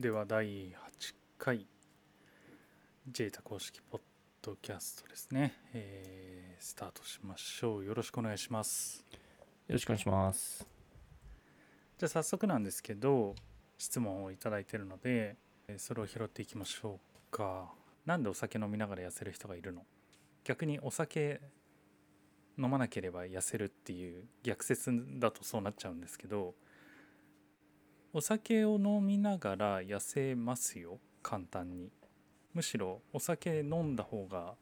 では第8回ジェイタ公式ポッドキャストですね、えースタートしましょう。よろしくお願いします。よろしくお願いします。じゃあ早速なんですけど質問をいただいてるのでえーそれを拾っていきましょうか。なんでお酒飲みながら痩せる人がいるの？逆にお酒飲まなければ痩せるっていう逆説だとそうなっちゃうんですけどお酒を飲みながら痩せますよ。簡単に。むしろお酒飲んだ方が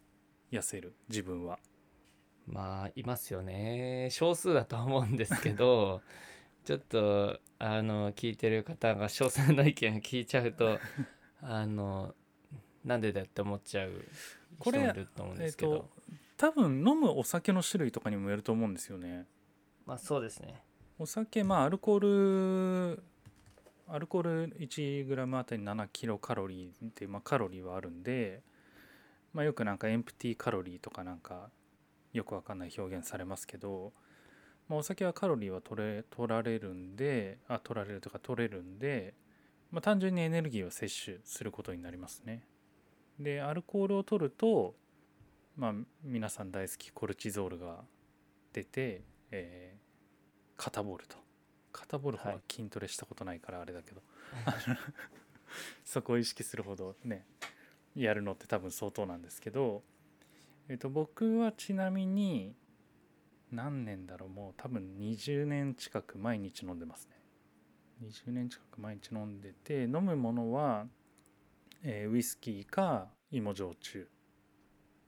痩せる。自分は。まあいますよね。少数だとは思うんですけど、ちょっとあの聞いてる方が少数の意見を聞いちゃうと、あのなんでだって思っちゃうこれ人もいると思うんですけど、えーと多分飲むお酒の種類とかにもよると思うんですよね。まあそうですね。お酒まあアルコールアルコール 1g あたり7キロカロリーって、まあ、カロリーはあるんで、まあ、よくなんかエンプティカロリーとかなんかよくわかんない表現されますけど、まあ、お酒はカロリーは取れ取られるんであ取られるとか取れるんで、まあ、単純にエネルギーを摂取することになりますね。でアルコールを取るとまあ皆さん大好きコルチゾールが出て、えーカタボールと。カタボールははい。筋トレしたことないからあれだけど、そこを意識するほどねやるのって多分相当なんですけど、えっと僕はちなみに何年だろうもう多分20年近く毎日飲んでますね。20年近く毎日飲んでて飲むものは、えーウイスキーか芋焼酎、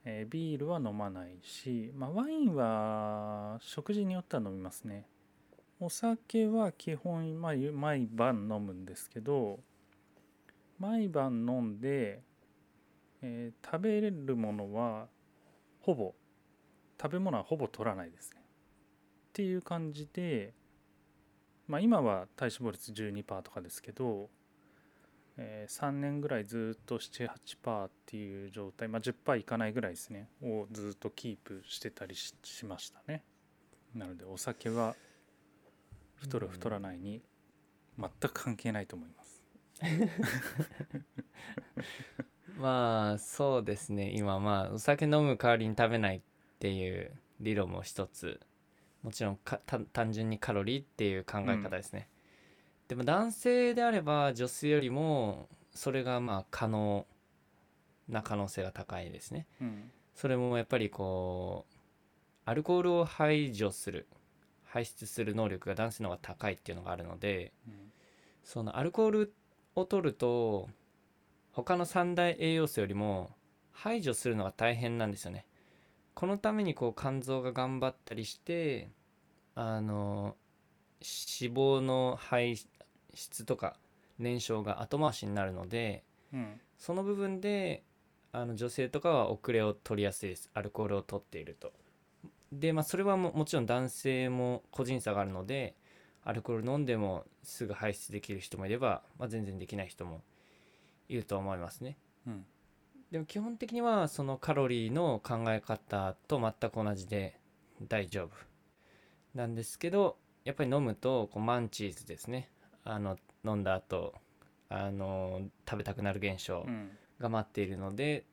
えービールは飲まないし、まあ、ワインは食事によっては飲みますねお酒は基本、毎晩飲むんですけど毎晩飲んで、えー食べれるものはほぼ食べ物はほぼ取らないですね。っていう感じでまあ今は体脂肪率12%とかですけど、えー3年ぐらいずっと78%っていう状態、まあ、10%いかないぐらいですね。をずっとキープしてたりししましたね。なのでお酒は太るうん太らないに全く関係ないと思います まあそうですね。今まあお酒飲む代わりに食べないっていう理論も一つ。もちろん単純にカロリーっていう考え方ですね。でも男性であれば女性よりもそれがまあ可能な可能性が高いですね。うんそれもやっぱりこうアルコールを排除する排出する能力が男性の方が高いっていうのがあるのでうんそのアルコールを取ると他の三大栄養素よりも排除するのが大変なんですよね。このためにこう肝臓が頑張ったりしてあの脂肪の排出とか燃焼が後回しになるのでうんその部分であの女性とかは遅れを取りやすいですアルコールを取っていると。でまあそれはももちろん男性も個人差があるのでアルコール飲んでもすぐ排出できる人もいれば、まあ、全然できない人もいると思いますね。うん。でも基本的にはそのカロリーの考え方と全く同じで大丈夫なんですけどやっぱり飲むとこうマンチーズですね。あの飲んだ後あの食べたくなる現象うん。が待っているので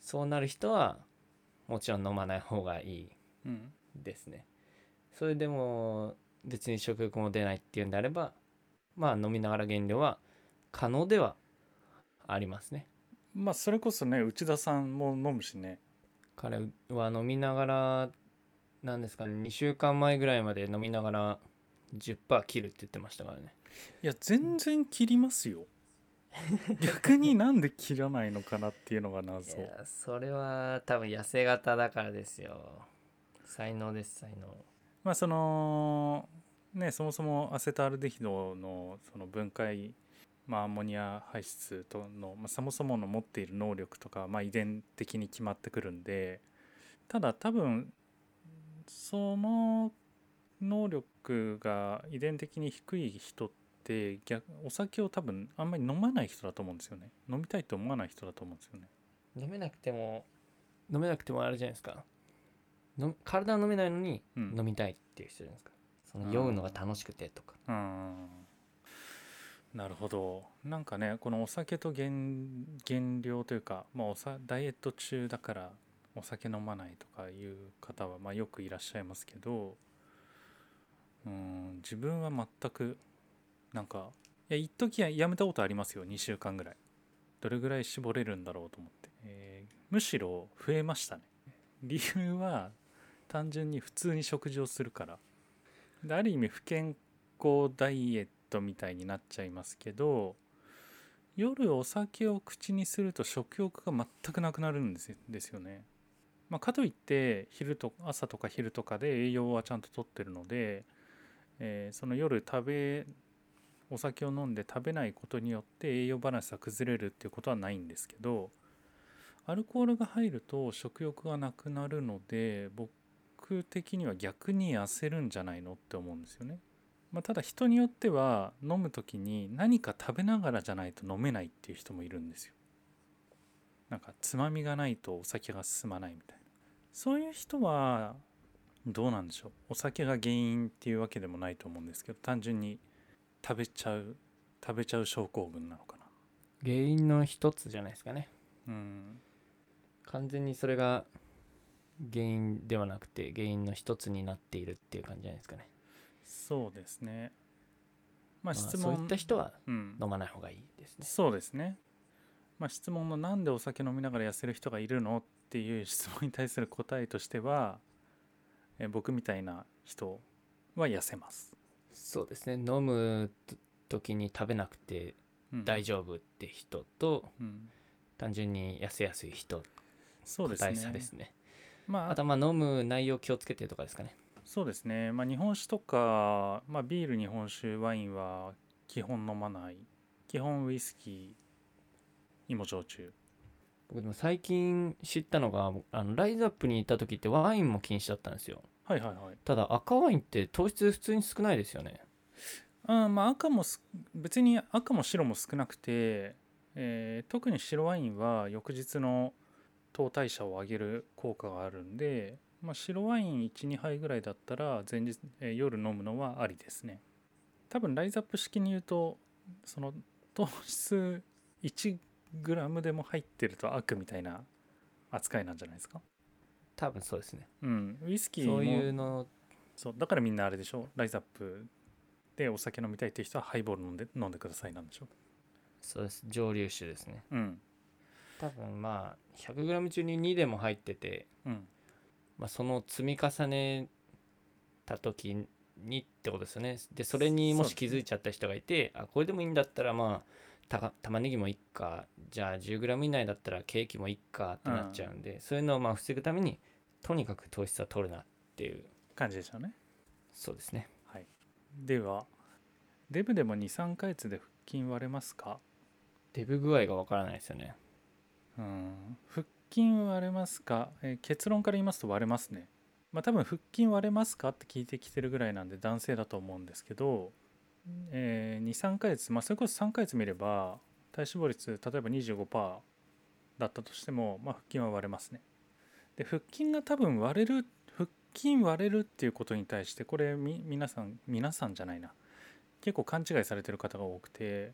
そうなる人はもちろん飲まない方がいいうんですね。それでも別に食欲も出ないっていうんであればまあ飲みながら減量は可能ではありますね。まあそれこそね内田さんも飲むしね。彼は飲みながらなんですかね2週間前ぐらいまで飲みながら10%切るって言ってましたからね。いや全然切りますよ逆になんで切らないのかなっていうのがい謎やそれは多分痩せ型だからですよ。才能です才能。まあそのねそもそもアセトアルデヒドのその分解、まあ、アンモニア排出との、まあ、そもそもの持っている能力とか、まあ、遺伝的に決まってくるんでただ多分その能力が遺伝的に低い人って逆お酒を多分あんまり飲まない人だと思うんですよね。飲みたいと思わない人だと思うんですよね。飲めなくても飲めなくてもあるじゃないですか。の体は飲めないのにうん。飲みたいっていう人じゃないですか、その酔うのが楽しくてとか。うん。なるほど。なんかねこのお酒と減減量というか、まあ、おさダイエット中だからお酒飲まないとかいう方は、まあ、よくいらっしゃいますけどうん自分は全くなんかいや一時ややめたことありますよ。2週間ぐらい。どれぐらい絞れるんだろうと思って、えーむしろ増えましたね。理由は単純に普通に食事をするから。である意味不健康ダイエットみたいになっちゃいますけど夜お酒を口にすると食欲が全くなくなるんですよですよね、まあ、かといって昼と朝とか昼とかで栄養はちゃんととってるので、えーその夜食べお酒を飲んで食べないことによって栄養バランスが崩れるっていうことはないんですけどアルコールが入ると食欲がなくなるので僕的には逆に痩せるんじゃないのって思うんですよね。まあ、ただ人によっては飲む時に何か食べながらじゃないと飲めないっていう人もいるんですよ。なんかつまみがないとお酒が進まないみたいな。そういう人はどうなんでしょうお酒が原因っていうわけでもないと思うんですけど単純に食べちゃう食べちゃう症候群なのかな。原因の一つじゃないですかねうん完全にそれが原因ではなくて原因の一つになっているっていう感じじゃないですかね、そうですね。まあまあ、質問、そういった人はうん、飲まない方がいいですねそうですね。まあ、質問のなんでお酒飲みながら痩せる人がいるのっていう質問に対する答えとしては、え僕みたいな人は痩せます。そうですね飲むと時に食べなくてうん大丈夫って人と、うん、単純に痩せやすい人そうです個体差でね。すねまあ、あとはまあ飲む内容気をつけてとかですかねそうですね。まあ、日本酒とか、まあ、ビール、日本酒、ワインは基本飲まない。基本ウイスキー、芋焼酎。僕でも最近知ったのがあのライズアップに行った時ってワインも禁止だったんですよはいはいはい。ただ赤ワインって糖質普通に少ないですよね。うんまあ、赤もす別に赤も白も少なくて、えー特に白ワインは翌日の糖代謝を上げる効果があるんで、まあ、白ワイン12杯ぐらいだったら前日、えー夜飲むのはありですね。多分ライズアップ式に言うとその糖質 1g でも入ってると悪みたいな扱いなんじゃないですか？多分そうですね。うん。ウイスキーもそういうの。そう。だからみんなあれでしょ？ライズアップでお酒飲みたいっていう人はハイボール飲んで飲んでくださいなんでしょ？そうです。蒸留酒ですね。うん。多分まあ 100g 中に2でも入ってて、うん。まあ、その積み重ねた時にってことですよね。でそれにもし気づいちゃった人がいて、あこれでもいいんだったらまあたか玉ねぎもいっかじゃあ 10g 以内だったらケーキもいっかってなっちゃうんで、そういうのをまあ防ぐためにとにかく糖質は取るなっていう。感じでしょうね。そうですね。はい。ではデブでも23ヶ月で腹筋割れますか？デブ具合がわからないですよね。うん。腹筋割れますか、えー結論から言いますと割れますね。まあ多分腹筋割れますかって聞いてきてるぐらいなんで男性だと思うんですけど、えー、23ヶ月まあそれこそ3ヶ月見れば体脂肪率例えば25%だったとしても、まあ、腹筋は割れますね。で腹筋が多分割れる腹筋割れるっていうことに対してこれみ皆さん皆さんじゃないな。結構勘違いされてる方が多くて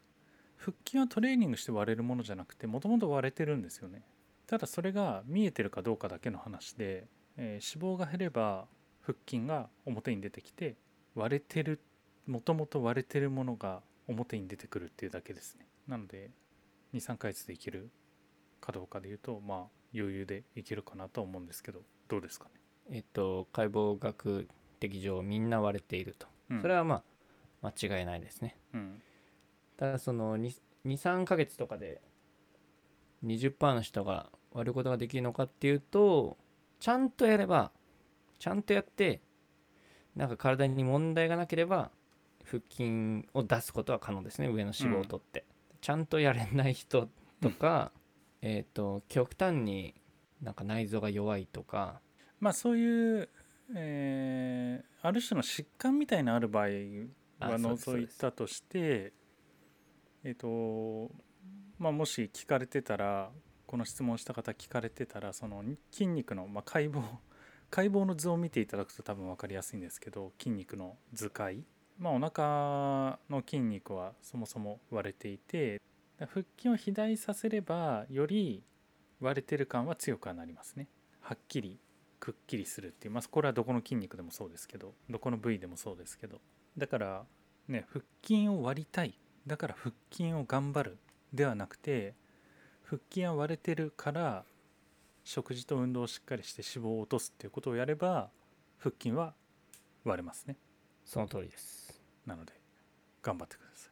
腹筋はトレーニングして割れるものじゃなくてもともと割れてるんですよね。ただそれが見えてるかどうかだけの話で、えー脂肪が減れば腹筋が表に出てきて割れてるもともと割れてるものが表に出てくるっていうだけですね。なので23ヶ月でいけるかどうかで言うとまあ余裕でいけるかなと思うんですけどどうですかね、えっと解剖学的上みんな割れていると、うん。それはまあ間違いないですね。うん。ただその23ヶ月とかで20%の人が割ることができるのかっていうとちゃんとやればちゃんとやってなんか体に問題がなければ腹筋を出すことは可能ですね。上の脂肪を取って、ちゃんとやれない人とか、えっ、と極端になんか内臓が弱いとか。まあそういう、えーある種の疾患みたいなある場合は除いたとしてえっ、とまあもし聞かれてたらこの質問した方聞かれてたらその筋肉の、まあ、解剖解剖の図を見ていただくと多分分かりやすいんですけど筋肉の図解まあ、お腹の筋肉はそもそも割れていて腹筋を肥大させればより割れてる感は強くはなりますね。はっきりくっきりするっていう、まあ、これはどこの筋肉でもそうですけどどこの部位でもそうですけど。だからね腹筋を割りたい。だから腹筋を頑張るではなくて腹筋は割れてるから食事と運動をしっかりして脂肪を落とすっていうことをやれば腹筋は割れますね。その通りです。なので頑張ってください。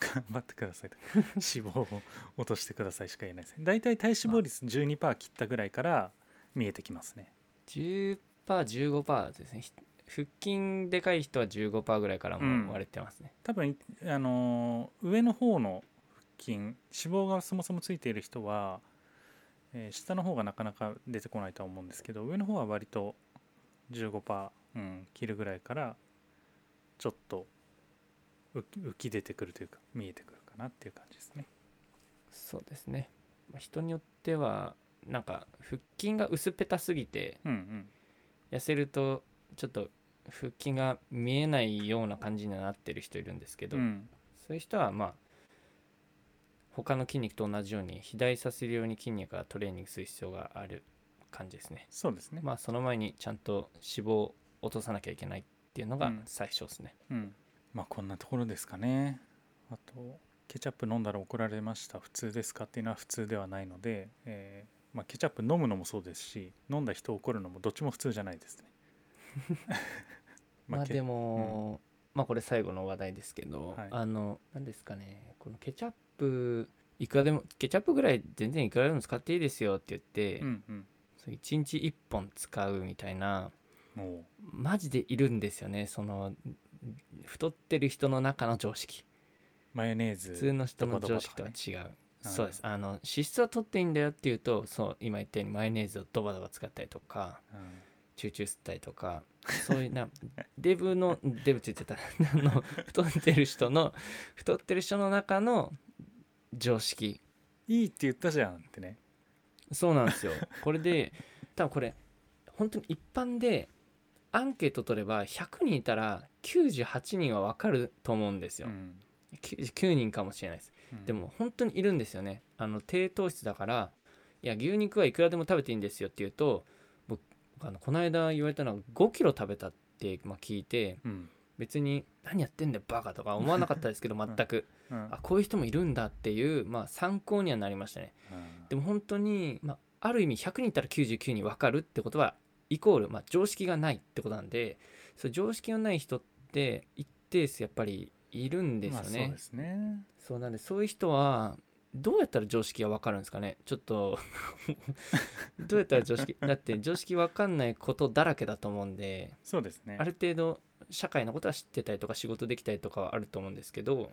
頑張ってくださいと。脂肪を落としてくださいしか言えないですね。大体体脂肪率12%切ったぐらいから見えてきますね。10%15% ですね。ひ腹筋でかい人は15%ぐらいからうん。もう割れてますね、多分あのー上の方の腹筋脂肪がそもそもついている人は、えー下の方がなかなか出てこないとは思うんですけど上の方は割と15%、うん、切るぐらいからちょっと浮き出てくるというか見えてくるかなっていう感じですね。そうですね、まあ人によってはなんか腹筋が薄っぺたすぎてうんうん痩せるとちょっと腹筋が見えないような感じにはなってる人いるんですけど、うんそういう人はまあ他の筋肉と同じように肥大させるように筋肉がトレーニングする必要がある感じですねそうですね。まあその前にちゃんと脂肪を落とさなきゃいけないっていうのがうん。最初ですね、うん、まあこんなところですかね。あとケチャップ飲んだら怒られました。普通ですかっていうのは普通ではないので、えーまあ、ケチャップ飲むのもそうですし飲んだ人を怒るのもどっちも普通じゃないですね。け まあでも、まあこれ最後の話題ですけど、はい。あの何ですかね。このケチャップいくらでもケチャップぐらい全然いくらでも使っていいですよって言って、うんうん。そう1日1本使うみたいなもマジでいるんですよね。その太ってる人の中の常識。うマヨネーズ。普通の人の常識とは違う、うんそうです。あの脂質は取っていいんだよっていうとそう今言ったようにマヨネーズをドバドバ使ったりとかうん。チューチュー吸ったりとかそういうな デブのデブって言ってた。あの太ってる人の太ってる人の中の常識。いいって言ったじゃんってね。そうなんですよ。これで多分これ本当に一般でアンケート取れば100人いたら98人は分かると思うんですよ、うん。99人かもしれないです。うん。でも本当にいるんですよね。あの低糖質だからいや牛肉はいくらでも食べていいんですよって言うと僕あのこの間言われたのは5キロ食べたって、まあ、聞いてうん。別に何やってんだよバカとか思わなかったですけど 全く。うん。あこういう人もいるんだっていう、まあ、参考にはなりましたね。うん。でも本当に、まあ、ある意味100人いたら99人分かるってことはイコール、まあ、常識がないってことなんでそう常識がない人って一定数やっぱりいるんですよね。まあそうですね。そうなんでそういう人はどうやったら常識が分かるんですかね？ちょっと どうやったら常識だって常識分かんないことだらけだと思うんでそうですねあ。る程度社会のことは知ってたりとか仕事できたりとかはあると思うんですけど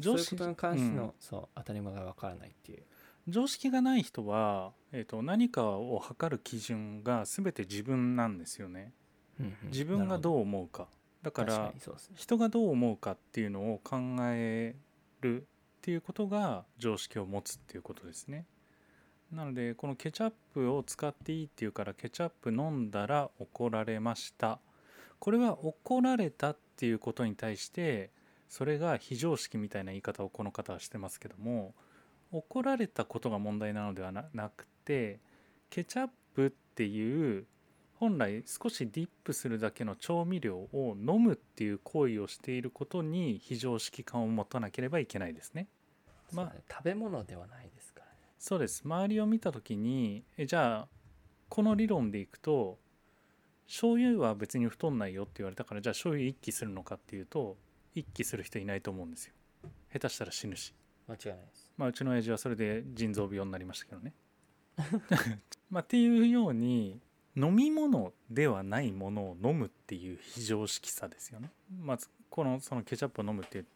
そういうことに関しての、うんそう当たり前が分からないっていう常識がない人は、えー、と何かを測る基準が全て自分なんですよね。うんうん自分がどう思うか。だから人がどう思うかっていうのを考えるっていうことが常識を持つっていうことですね。なのでこのケチャップを使っていいっていうからケチャップ飲んだら怒られました。これは怒られたっていうことに対してそれが非常識みたいな言い方をこの方はしてますけども怒られたことが問題なのではななくてケチャップっていう本来少しディップするだけの調味料を飲むっていう行為をしていることに非常識感を持たなければいけないですね。まあね。食べ物ではないですからね。そうです。周りを見た時にえじゃあこの理論でいくと醤油は別に太んないよって言われたからじゃあ醤油一気するのかっていうと一気する人いないと思うんですよ。下手したら死ぬし間違いないです。まあうちの親父はそれで腎臓病になりましたけどね。まあっていうように飲み物ではないものを飲むっていう非常識さですよね。まずこのそのケチャップを飲むっていう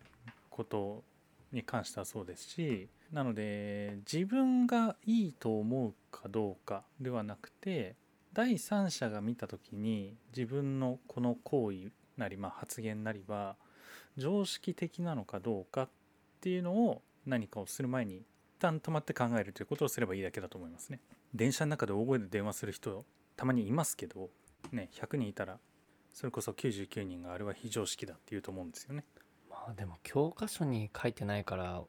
ことに関してはそうですしなので自分がいいと思うかどうかではなくて第三者が見た時に自分のこの行為なり、まあ、発言なりは常識的なのかどうかっていうのを何かをする前に一旦止まって考えるということをすればいいだけだと思いますね。電車の中で大声で電話する人たまにいますけど、ね、100人いたらそれこそ99人があれは非常識だって言うと思うんですよね。まあでも教科書に書いてないから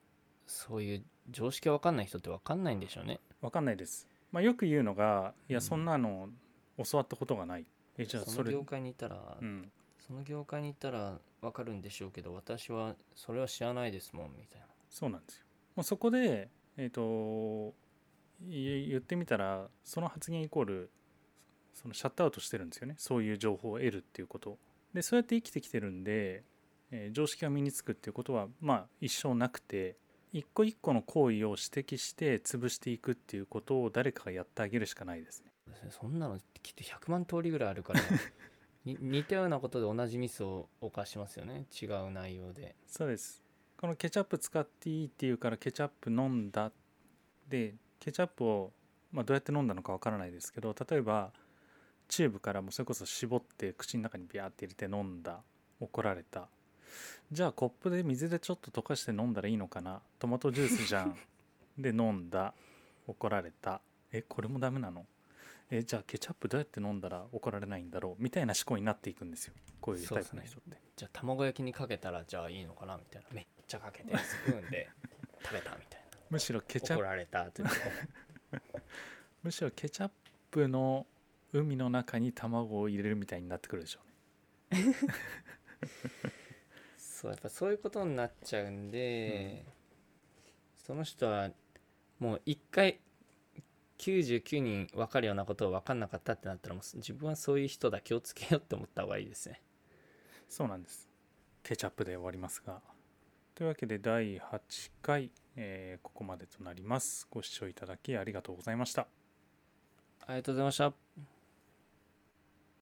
そういう常識わかんない人ってわかんないんでしょうね。わかんないです、まあ、よく言うのがいやうん。そんなの教わったことがない。えじゃあそそれの業界にいたら、うん。その業界にいたらわかるんでしょうけど私はそれは知らないですもんみたいなそうなんですよ。もうそこでえっ、とい言ってみたらその発言イコールそのシャットアウトしてるんですよね。そういう情報を得るっていうこと。でそうやって生きてきてるんで、えー常識が身につくっていうことはまあ一生なくて一個一個の行為を指摘して潰していくっていうことを誰かがやってあげるしかないですね。そんなのきっと100万通りぐらいあるから に似たようなことで同じミスを犯しますよね。違う内容で。そうですこのケチャップ使っていいっていうからケチャップ飲んだ。でケチャップを、まあ、どうやって飲んだのかわからないですけど例えばチューブからもそれこそ絞って口の中にビャーって入れて飲んだ。怒られた。じゃあコップで水でちょっと溶かして飲んだらいいのかな。トマトジュースじゃん。で飲んだ。怒られた。えこれもダメなの？えじゃあケチャップどうやって飲んだら怒られないんだろう？みたいな思考になっていくんですよ。こういうタイプの人って、じゃあ卵焼きにかけたらじゃあいいのかな？みたいなちゃかけてスプーンで食べたみたいむしろケなチャップ怒られたって言ってむしろケチャップの海の中に卵を入れるみたいになってくるでしょうね。そうやっぱそういうことになっちゃうんで、その人はもう一回99人分かるようなことを分かんなかったってなったらもう自分はそういう人だ気をつけようって思った方がいいですね。そうなんです。ケチャップで終わりますがというわけで第8回、えーここまでとなります。ご視聴いただきありがとうございました。ありがとうございました。